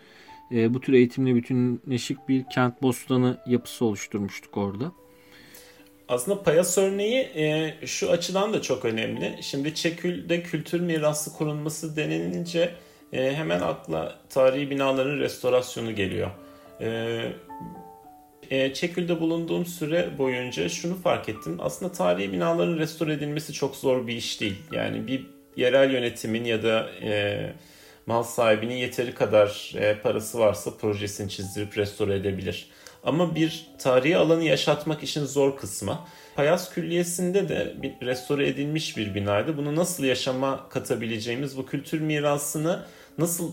e, bu tür eğitimle bütünleşik bir kent bostanı yapısı oluşturmuştuk orada. Aslında Payas örneği e, şu açıdan da çok önemli. Şimdi Çekül'de kültür mirası korunması denilince e, hemen akla tarihi binaların restorasyonu geliyor. E, e, Çekül'de bulunduğum süre boyunca şunu fark ettim. Aslında tarihi binaların restore edilmesi çok zor bir iş değil. Yani bir yerel yönetimin ya da e, mal sahibinin yeteri kadar e, parası varsa projesini çizdirip restore edebilir. Ama bir tarihi alanı yaşatmak işin zor kısmı. Payas Külliyesi'nde de bir restore edilmiş bir binaydı. Bunu nasıl yaşama katabileceğimiz, bu kültür mirasını nasıl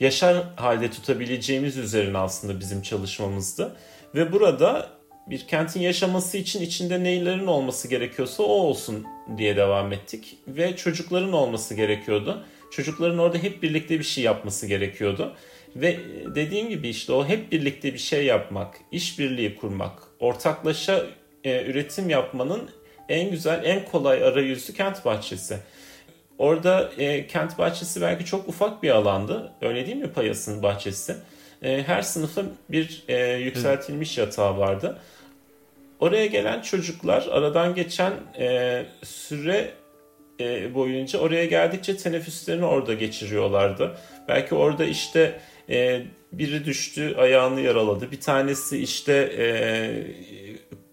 yaşar halde tutabileceğimiz üzerine aslında bizim çalışmamızdı. Ve burada bir kentin yaşaması için içinde neylerin olması gerekiyorsa o olsun diye devam ettik. Ve çocukların olması gerekiyordu. Çocukların orada hep birlikte bir şey yapması gerekiyordu. Ve dediğim gibi işte o hep birlikte bir şey yapmak, işbirliği kurmak, ortaklaşa e, üretim yapmanın en güzel, en kolay arayüzü kent bahçesi. Orada e, kent bahçesi belki çok ufak bir alandı. Öyle değil mi Payas'ın bahçesi? E, her sınıfın bir e, yükseltilmiş yatağı vardı. Oraya gelen çocuklar aradan geçen e, süre e, boyunca oraya geldikçe teneffüslerini orada geçiriyorlardı. Belki orada işte e, biri düştü ayağını yaraladı. Bir tanesi işte e,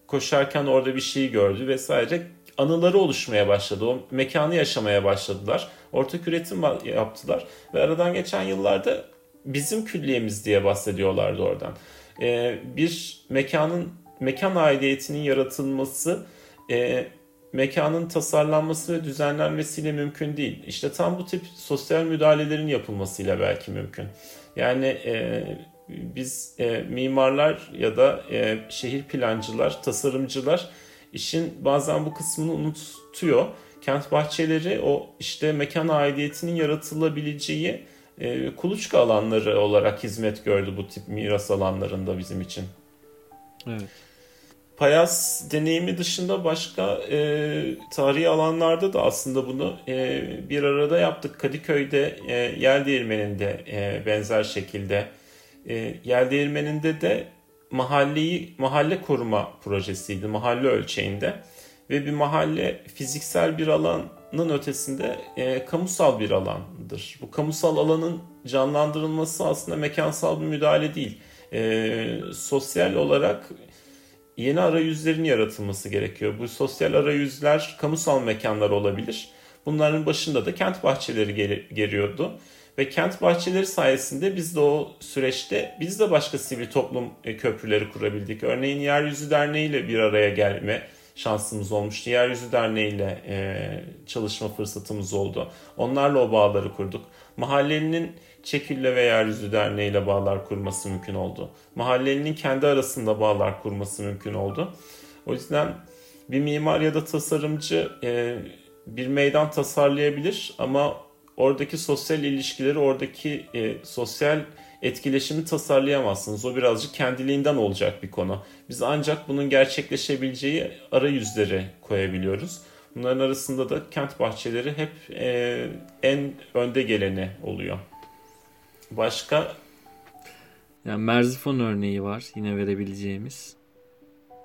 koşarken orada bir şey gördü vesaire. Anıları oluşmaya başladı. O mekanı yaşamaya başladılar. Ortak üretim yaptılar. Ve aradan geçen yıllarda bizim külliyemiz diye bahsediyorlardı oradan. E, bir mekanın mekan aidiyetinin yaratılması e, mekanın tasarlanması ve düzenlenmesiyle mümkün değil. İşte tam bu tip sosyal müdahalelerin yapılmasıyla belki mümkün. Yani e, biz e, mimarlar ya da e, şehir plancılar, tasarımcılar işin bazen bu kısmını unutuyor. Kent bahçeleri o işte mekan aidiyetinin yaratılabileceği e, kuluçka alanları olarak hizmet gördü bu tip miras alanlarında bizim için. Evet. Payas deneyimi dışında başka e, tarihi alanlarda da aslında bunu e, bir arada yaptık. Kadıköy'de e, Yel Değirmeni'nde e, benzer şekilde. E, Yel Değirmeni'nde de mahalleyi mahalle koruma projesiydi mahalle ölçeğinde ve bir mahalle fiziksel bir alanın ötesinde e, kamusal bir alandır. Bu kamusal alanın canlandırılması aslında mekansal bir müdahale değil. E, sosyal olarak yeni arayüzlerin yaratılması gerekiyor. Bu sosyal arayüzler kamusal mekanlar olabilir. Bunların başında da kent bahçeleri gel- geliyordu. Ve kent bahçeleri sayesinde biz de o süreçte biz de başka sivil toplum e, köprüleri kurabildik. Örneğin Yeryüzü Derneği ile bir araya gelme şansımız olmuştu. Yeryüzü Derneği ile e, çalışma fırsatımız oldu. Onlarla o bağları kurduk. Mahallenin Çekille ve Yeryüzü Derneği ile bağlar kurması mümkün oldu. Mahallenin kendi arasında bağlar kurması mümkün oldu. O yüzden bir mimar ya da tasarımcı e, bir meydan tasarlayabilir ama oradaki sosyal ilişkileri, oradaki e, sosyal etkileşimi tasarlayamazsınız. O birazcık kendiliğinden olacak bir konu. Biz ancak bunun gerçekleşebileceği arayüzleri koyabiliyoruz. Bunların arasında da kent bahçeleri hep e, en önde geleni oluyor. Başka? Yani Merzifon örneği var yine verebileceğimiz.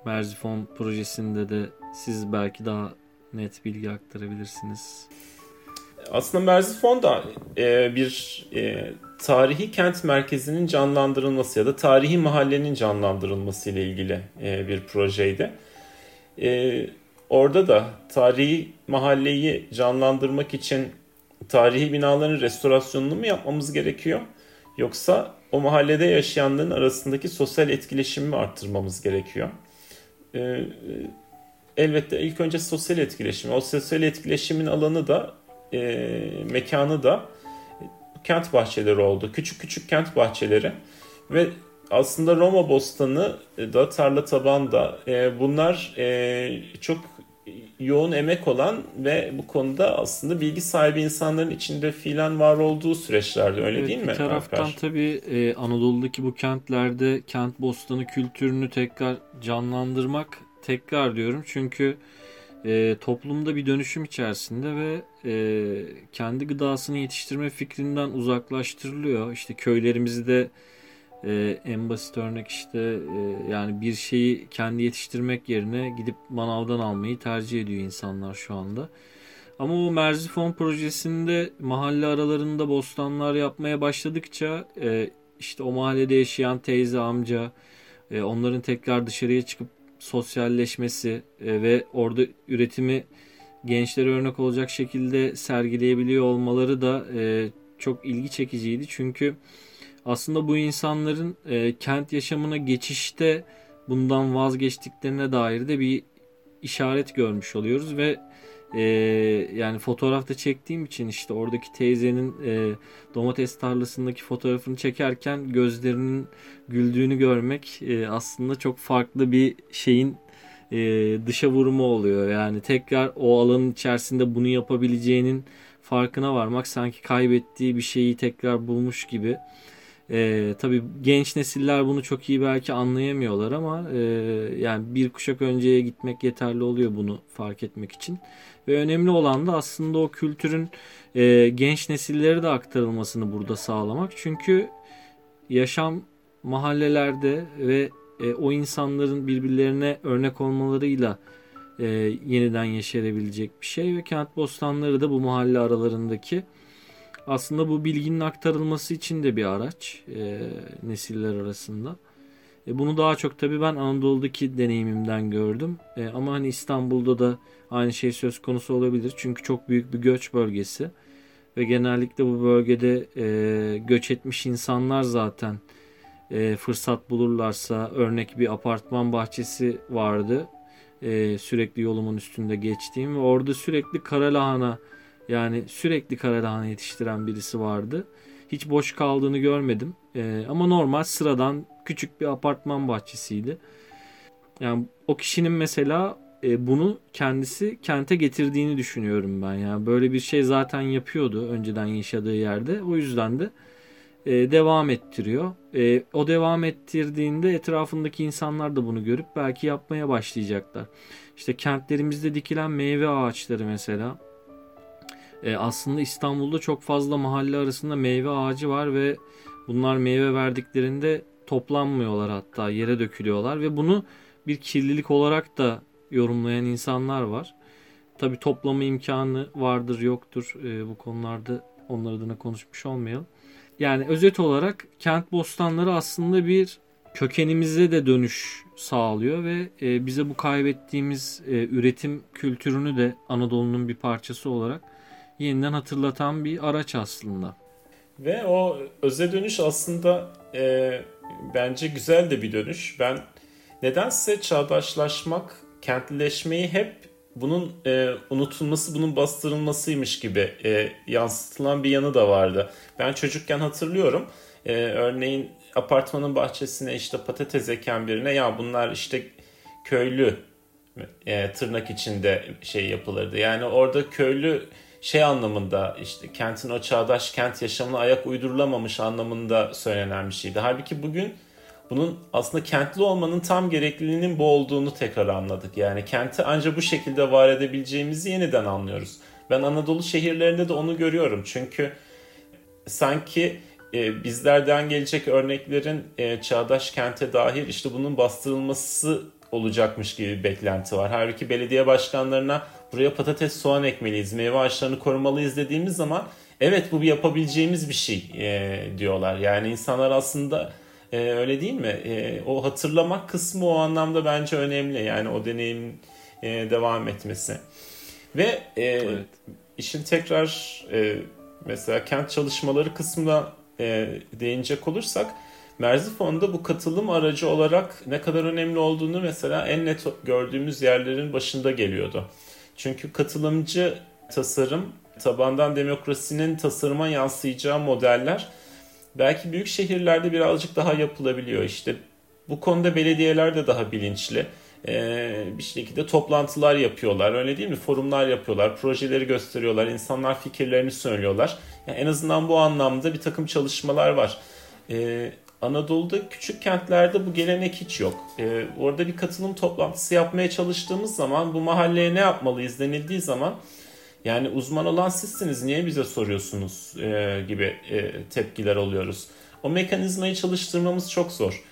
Merzifon projesinde de siz belki daha net bilgi aktarabilirsiniz. Aslında Merzifon da e, bir e, tarihi kent merkezinin canlandırılması ya da tarihi mahallenin canlandırılması ile ilgili e, bir projeydi. E, orada da tarihi mahalleyi canlandırmak için tarihi binaların restorasyonunu mu yapmamız gerekiyor? Yoksa o mahallede yaşayanların arasındaki sosyal etkileşimi mi arttırmamız gerekiyor? Ee, elbette ilk önce sosyal etkileşim. O sosyal etkileşimin alanı da e, mekanı da kent bahçeleri oldu. Küçük küçük kent bahçeleri ve aslında Roma Bostanı da Tarla Taban da e, bunlar e, çok yoğun emek olan ve bu konuda aslında bilgi sahibi insanların içinde fiilen var olduğu süreçlerde öyle evet, değil mi? Bir taraftan Alper? tabii e, Anadolu'daki bu kentlerde kent bostanı kültürünü tekrar canlandırmak tekrar diyorum çünkü e, toplumda bir dönüşüm içerisinde ve e, kendi gıdasını yetiştirme fikrinden uzaklaştırılıyor. İşte köylerimizde e, en basit örnek işte e, yani bir şeyi kendi yetiştirmek yerine gidip manavdan almayı tercih ediyor insanlar şu anda. Ama o Merzifon projesinde mahalle aralarında bostanlar yapmaya başladıkça e, işte o mahallede yaşayan teyze amca e, onların tekrar dışarıya çıkıp sosyalleşmesi e, ve orada üretimi gençlere örnek olacak şekilde sergileyebiliyor olmaları da e, çok ilgi çekiciydi. Çünkü aslında bu insanların e, kent yaşamına geçişte bundan vazgeçtiklerine dair de bir işaret görmüş oluyoruz ve e, yani fotoğrafta çektiğim için işte oradaki teyzenin e, domates tarlasındaki fotoğrafını çekerken gözlerinin güldüğünü görmek e, aslında çok farklı bir şeyin e, dışa vurumu oluyor. Yani tekrar o alanın içerisinde bunu yapabileceğinin farkına varmak sanki kaybettiği bir şeyi tekrar bulmuş gibi. E, tabii genç nesiller bunu çok iyi belki anlayamıyorlar ama e, yani bir kuşak önceye gitmek yeterli oluyor bunu fark etmek için. Ve önemli olan da aslında o kültürün e, genç nesillere de aktarılmasını burada sağlamak. Çünkü yaşam mahallelerde ve e, o insanların birbirlerine örnek olmalarıyla e, yeniden yeşerebilecek bir şey ve kent bostanları da bu mahalle aralarındaki aslında bu bilginin aktarılması için de bir araç e, nesiller arasında. E, bunu daha çok tabii ben Anadolu'daki deneyimimden gördüm. E, ama hani İstanbul'da da aynı şey söz konusu olabilir. Çünkü çok büyük bir göç bölgesi. Ve genellikle bu bölgede e, göç etmiş insanlar zaten e, fırsat bulurlarsa örnek bir apartman bahçesi vardı. E, sürekli yolumun üstünde geçtiğim ve orada sürekli kara lahana yani sürekli kara lahana yetiştiren birisi vardı. Hiç boş kaldığını görmedim. E, ama normal sıradan küçük bir apartman bahçesiydi. Yani o kişinin mesela e, bunu kendisi kente getirdiğini düşünüyorum ben. Yani böyle bir şey zaten yapıyordu önceden yaşadığı yerde. O yüzden de e, devam ettiriyor. E, o devam ettirdiğinde etrafındaki insanlar da bunu görüp belki yapmaya başlayacaklar. İşte kentlerimizde dikilen meyve ağaçları mesela. E, aslında İstanbul'da çok fazla mahalle arasında meyve ağacı var ve bunlar meyve verdiklerinde toplanmıyorlar hatta yere dökülüyorlar ve bunu bir kirlilik olarak da yorumlayan insanlar var. Tabi toplama imkanı vardır yoktur e, bu konularda onlar adına konuşmuş olmayalım. Yani özet olarak kent bostanları aslında bir kökenimize de dönüş sağlıyor ve e, bize bu kaybettiğimiz e, üretim kültürünü de Anadolu'nun bir parçası olarak yeniden hatırlatan bir araç aslında. Ve o öze dönüş aslında e, bence güzel de bir dönüş. Ben nedense çağdaşlaşmak, kentlileşmeyi hep bunun e, unutulması, bunun bastırılmasıymış gibi e, yansıtılan bir yanı da vardı. Ben çocukken hatırlıyorum. E, örneğin apartmanın bahçesine işte patates eken birine ya bunlar işte köylü e, tırnak içinde şey yapılırdı. Yani orada köylü şey anlamında işte kentin o çağdaş kent yaşamına ayak uydurulamamış anlamında söylenen bir şeydi. Halbuki bugün bunun aslında kentli olmanın tam gerekliliğinin bu olduğunu tekrar anladık. Yani kenti ancak bu şekilde var edebileceğimizi yeniden anlıyoruz. Ben Anadolu şehirlerinde de onu görüyorum. Çünkü sanki e, bizlerden gelecek örneklerin e, çağdaş kente dahil işte bunun bastırılması olacakmış gibi bir beklenti var. Halbuki belediye başkanlarına buraya patates soğan ekmeliyiz, meyve ağaçlarını korumalıyız dediğimiz zaman evet bu bir yapabileceğimiz bir şey e, diyorlar. Yani insanlar aslında e, öyle değil mi? E, o hatırlamak kısmı o anlamda bence önemli. Yani o deneyim e, devam etmesi. Ve e, evet. işin tekrar e, mesela kent çalışmaları kısmına e, değinecek olursak Merzifon'da bu katılım aracı olarak ne kadar önemli olduğunu mesela en net gördüğümüz yerlerin başında geliyordu. Çünkü katılımcı tasarım, tabandan demokrasinin tasarıma yansıyacağı modeller belki büyük şehirlerde birazcık daha yapılabiliyor. İşte bu konuda belediyeler de daha bilinçli. Ee, bir şekilde toplantılar yapıyorlar öyle değil mi? Forumlar yapıyorlar, projeleri gösteriyorlar, insanlar fikirlerini söylüyorlar. Yani en azından bu anlamda bir takım çalışmalar var. Ee, Anadolu'da küçük kentlerde bu gelenek hiç yok. Ee, orada bir katılım toplantısı yapmaya çalıştığımız zaman bu mahalleye ne yapmalıyız denildiği zaman yani uzman olan sizsiniz niye bize soruyorsunuz e, gibi e, tepkiler alıyoruz. o mekanizmayı çalıştırmamız çok zor.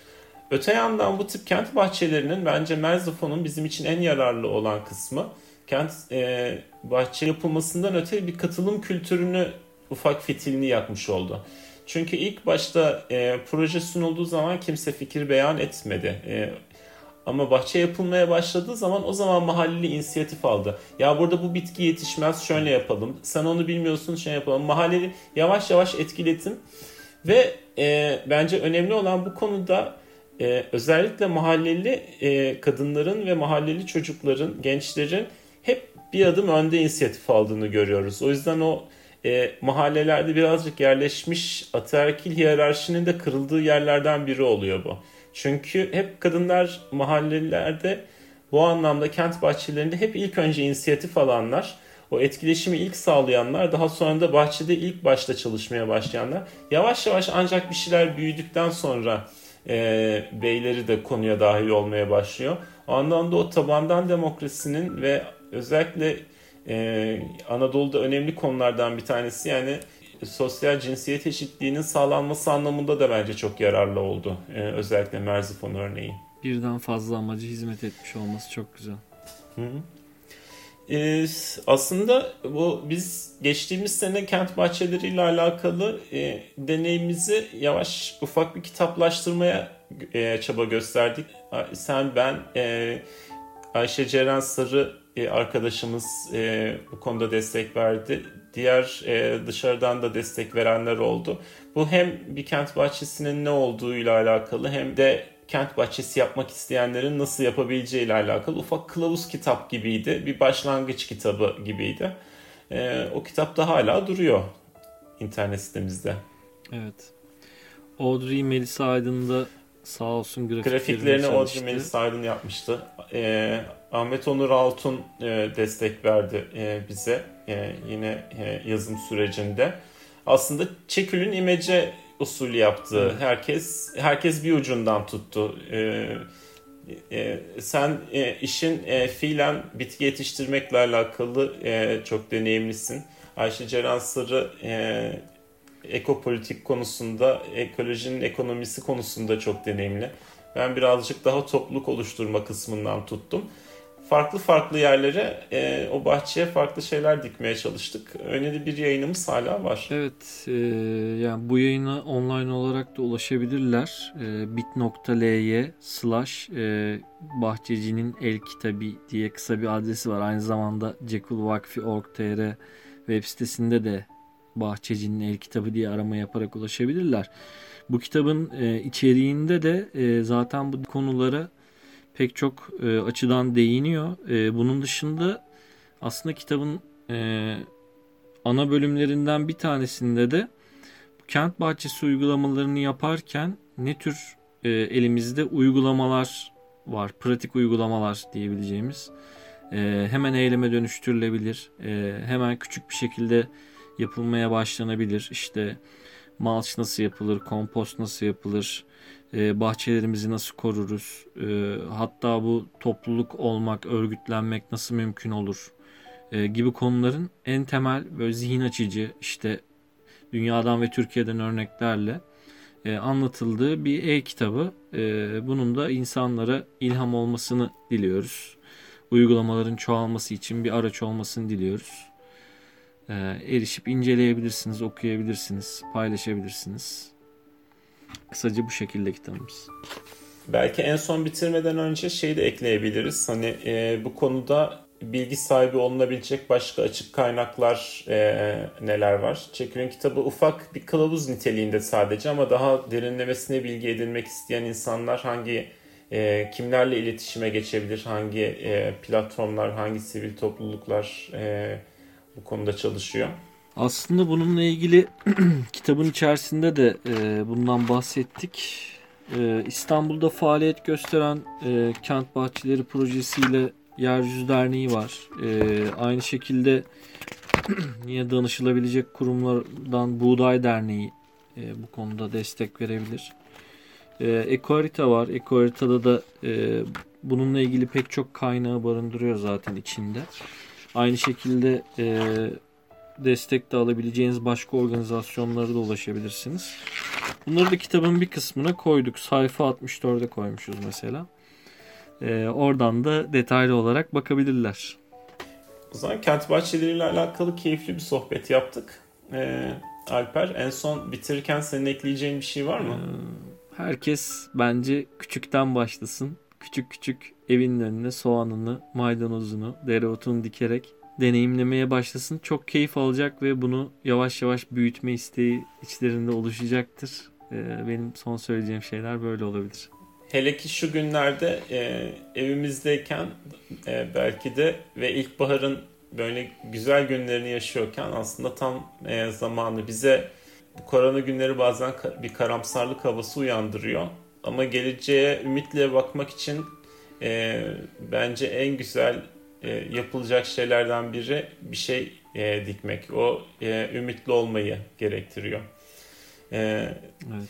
Öte yandan bu tip kent bahçelerinin bence Merzifon'un bizim için en yararlı olan kısmı kent e, bahçe yapılmasından öte bir katılım kültürünü ufak fitilini yakmış oldu. Çünkü ilk başta e, proje sunulduğu zaman kimse fikir beyan etmedi. E, ama bahçe yapılmaya başladığı zaman o zaman mahalleli inisiyatif aldı. Ya burada bu bitki yetişmez şöyle yapalım. Sen onu bilmiyorsun şey yapalım. Mahalleli yavaş yavaş etkiletim. Ve e, bence önemli olan bu konuda e, özellikle mahalleli e, kadınların ve mahalleli çocukların, gençlerin hep bir adım önde inisiyatif aldığını görüyoruz. O yüzden o e, mahallelerde birazcık yerleşmiş ataerkil hiyerarşinin de kırıldığı yerlerden biri oluyor bu. Çünkü hep kadınlar mahallelerde bu anlamda kent bahçelerinde hep ilk önce inisiyatif alanlar, o etkileşimi ilk sağlayanlar, daha sonra da bahçede ilk başta çalışmaya başlayanlar. Yavaş yavaş ancak bir şeyler büyüdükten sonra e, beyleri de konuya dahil olmaya başlıyor. O anlamda o tabandan demokrasinin ve özellikle e, Anadolu'da önemli konulardan bir tanesi yani sosyal cinsiyet eşitliğinin sağlanması anlamında da bence çok yararlı oldu. E, özellikle Merzifon örneği. Birden fazla amacı hizmet etmiş olması çok güzel. Hı hı. Ee, aslında bu biz geçtiğimiz sene kent bahçeleriyle alakalı e, deneyimimizi yavaş ufak bir kitaplaştırmaya e, çaba gösterdik. Sen, ben, e, Ayşe Ceren Sarı e, arkadaşımız e, bu konuda destek verdi. Diğer e, dışarıdan da destek verenler oldu. Bu hem bir kent bahçesinin ne olduğuyla alakalı hem de kent bahçesi yapmak isteyenlerin nasıl yapabileceği ile alakalı ufak kılavuz kitap gibiydi. Bir başlangıç kitabı gibiydi. E, o kitap da hala duruyor internet sitemizde. Evet. Audrey Melisa Aydın da sağ olsun grafiklerini, grafiklerini Audrey Melisa Aydın yapmıştı. E, Ahmet Onur Altun e, destek verdi e, bize e, yine e, yazım sürecinde. Aslında Çekül'ün imece usulü yaptı. Evet. Herkes herkes bir ucundan tuttu. E, e, sen e, işin e, fiilen bitki yetiştirmekle alakalı e, çok deneyimlisin. Ayşe Ceren Sarı e, ekopolitik konusunda, ekolojinin ekonomisi konusunda çok deneyimli. Ben birazcık daha topluluk oluşturma kısmından tuttum farklı farklı yerlere e, o bahçeye farklı şeyler dikmeye çalıştık. Öyle bir yayınımız hala var. Evet e, yani bu yayına online olarak da ulaşabilirler. E, bit.ly slash e, bahçecinin el kitabı diye kısa bir adresi var. Aynı zamanda cekulvakfi.org.tr web sitesinde de bahçecinin el kitabı diye arama yaparak ulaşabilirler. Bu kitabın e, içeriğinde de e, zaten bu konulara pek çok e, açıdan değiniyor. E, bunun dışında aslında kitabın e, ana bölümlerinden bir tanesinde de kent bahçesi uygulamalarını yaparken ne tür e, elimizde uygulamalar var, pratik uygulamalar diyebileceğimiz. E, hemen eyleme dönüştürülebilir, e, hemen küçük bir şekilde yapılmaya başlanabilir. İşte mulch nasıl yapılır, kompost nasıl yapılır, e, bahçelerimizi nasıl koruruz, e, hatta bu topluluk olmak, örgütlenmek nasıl mümkün olur e, gibi konuların en temel böyle zihin açıcı işte dünyadan ve Türkiye'den örneklerle anlatıldığı bir e-kitabı. Bunun da insanlara ilham olmasını diliyoruz. Uygulamaların çoğalması için bir araç olmasını diliyoruz. E, erişip inceleyebilirsiniz, okuyabilirsiniz, paylaşabilirsiniz. Kısaca bu şekilde kitabımız. Belki en son bitirmeden önce şey de ekleyebiliriz. Hani e, bu konuda bilgi sahibi olunabilecek başka açık kaynaklar e, neler var? Çekil'in kitabı ufak bir kılavuz niteliğinde sadece ama daha derinlemesine bilgi edinmek isteyen insanlar hangi e, kimlerle iletişime geçebilir, hangi e, platformlar, hangi sivil topluluklar e, bu konuda çalışıyor? Aslında bununla ilgili kitabın içerisinde de e, bundan bahsettik. E, İstanbul'da faaliyet gösteren e, Kent Bahçeleri projesiyle Yeryüzü Derneği var. E, aynı şekilde yine danışılabilecek kurumlardan Buğday Derneği e, bu konuda destek verebilir. E, Ekoharita var. Ekoharita'da da e, bununla ilgili pek çok kaynağı barındırıyor zaten içinde. Aynı şekilde e, destek de alabileceğiniz başka organizasyonlara da ulaşabilirsiniz. Bunları da kitabın bir kısmına koyduk. Sayfa 64'e koymuşuz mesela. Ee, oradan da detaylı olarak bakabilirler. O zaman kent bahçeleriyle alakalı keyifli bir sohbet yaptık. Ee, Alper en son bitirirken senin ekleyeceğin bir şey var mı? Ee, herkes bence küçükten başlasın. Küçük küçük evin önüne soğanını, maydanozunu, dereotunu dikerek deneyimlemeye başlasın. Çok keyif alacak ve bunu yavaş yavaş büyütme isteği içlerinde oluşacaktır. Ee, benim son söyleyeceğim şeyler böyle olabilir. Hele ki şu günlerde e, evimizdeyken e, belki de ve ilkbaharın böyle güzel günlerini yaşıyorken aslında tam e, zamanı bize bu korona günleri bazen bir karamsarlık havası uyandırıyor. Ama geleceğe ümitle bakmak için e, bence en güzel e, yapılacak şeylerden biri bir şey e, dikmek. O e, ümitli olmayı gerektiriyor. E, Evet.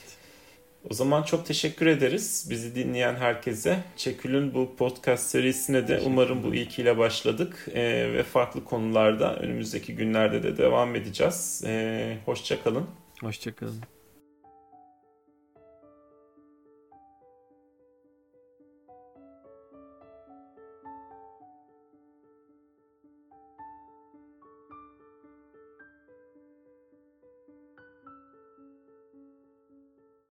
o zaman çok teşekkür ederiz bizi dinleyen herkese. Çekül'ün bu podcast serisine de umarım bu ilkiyle başladık Ee, ve farklı konularda önümüzdeki günlerde de devam edeceğiz. Ee, Hoşçakalın. Hoşçakalın.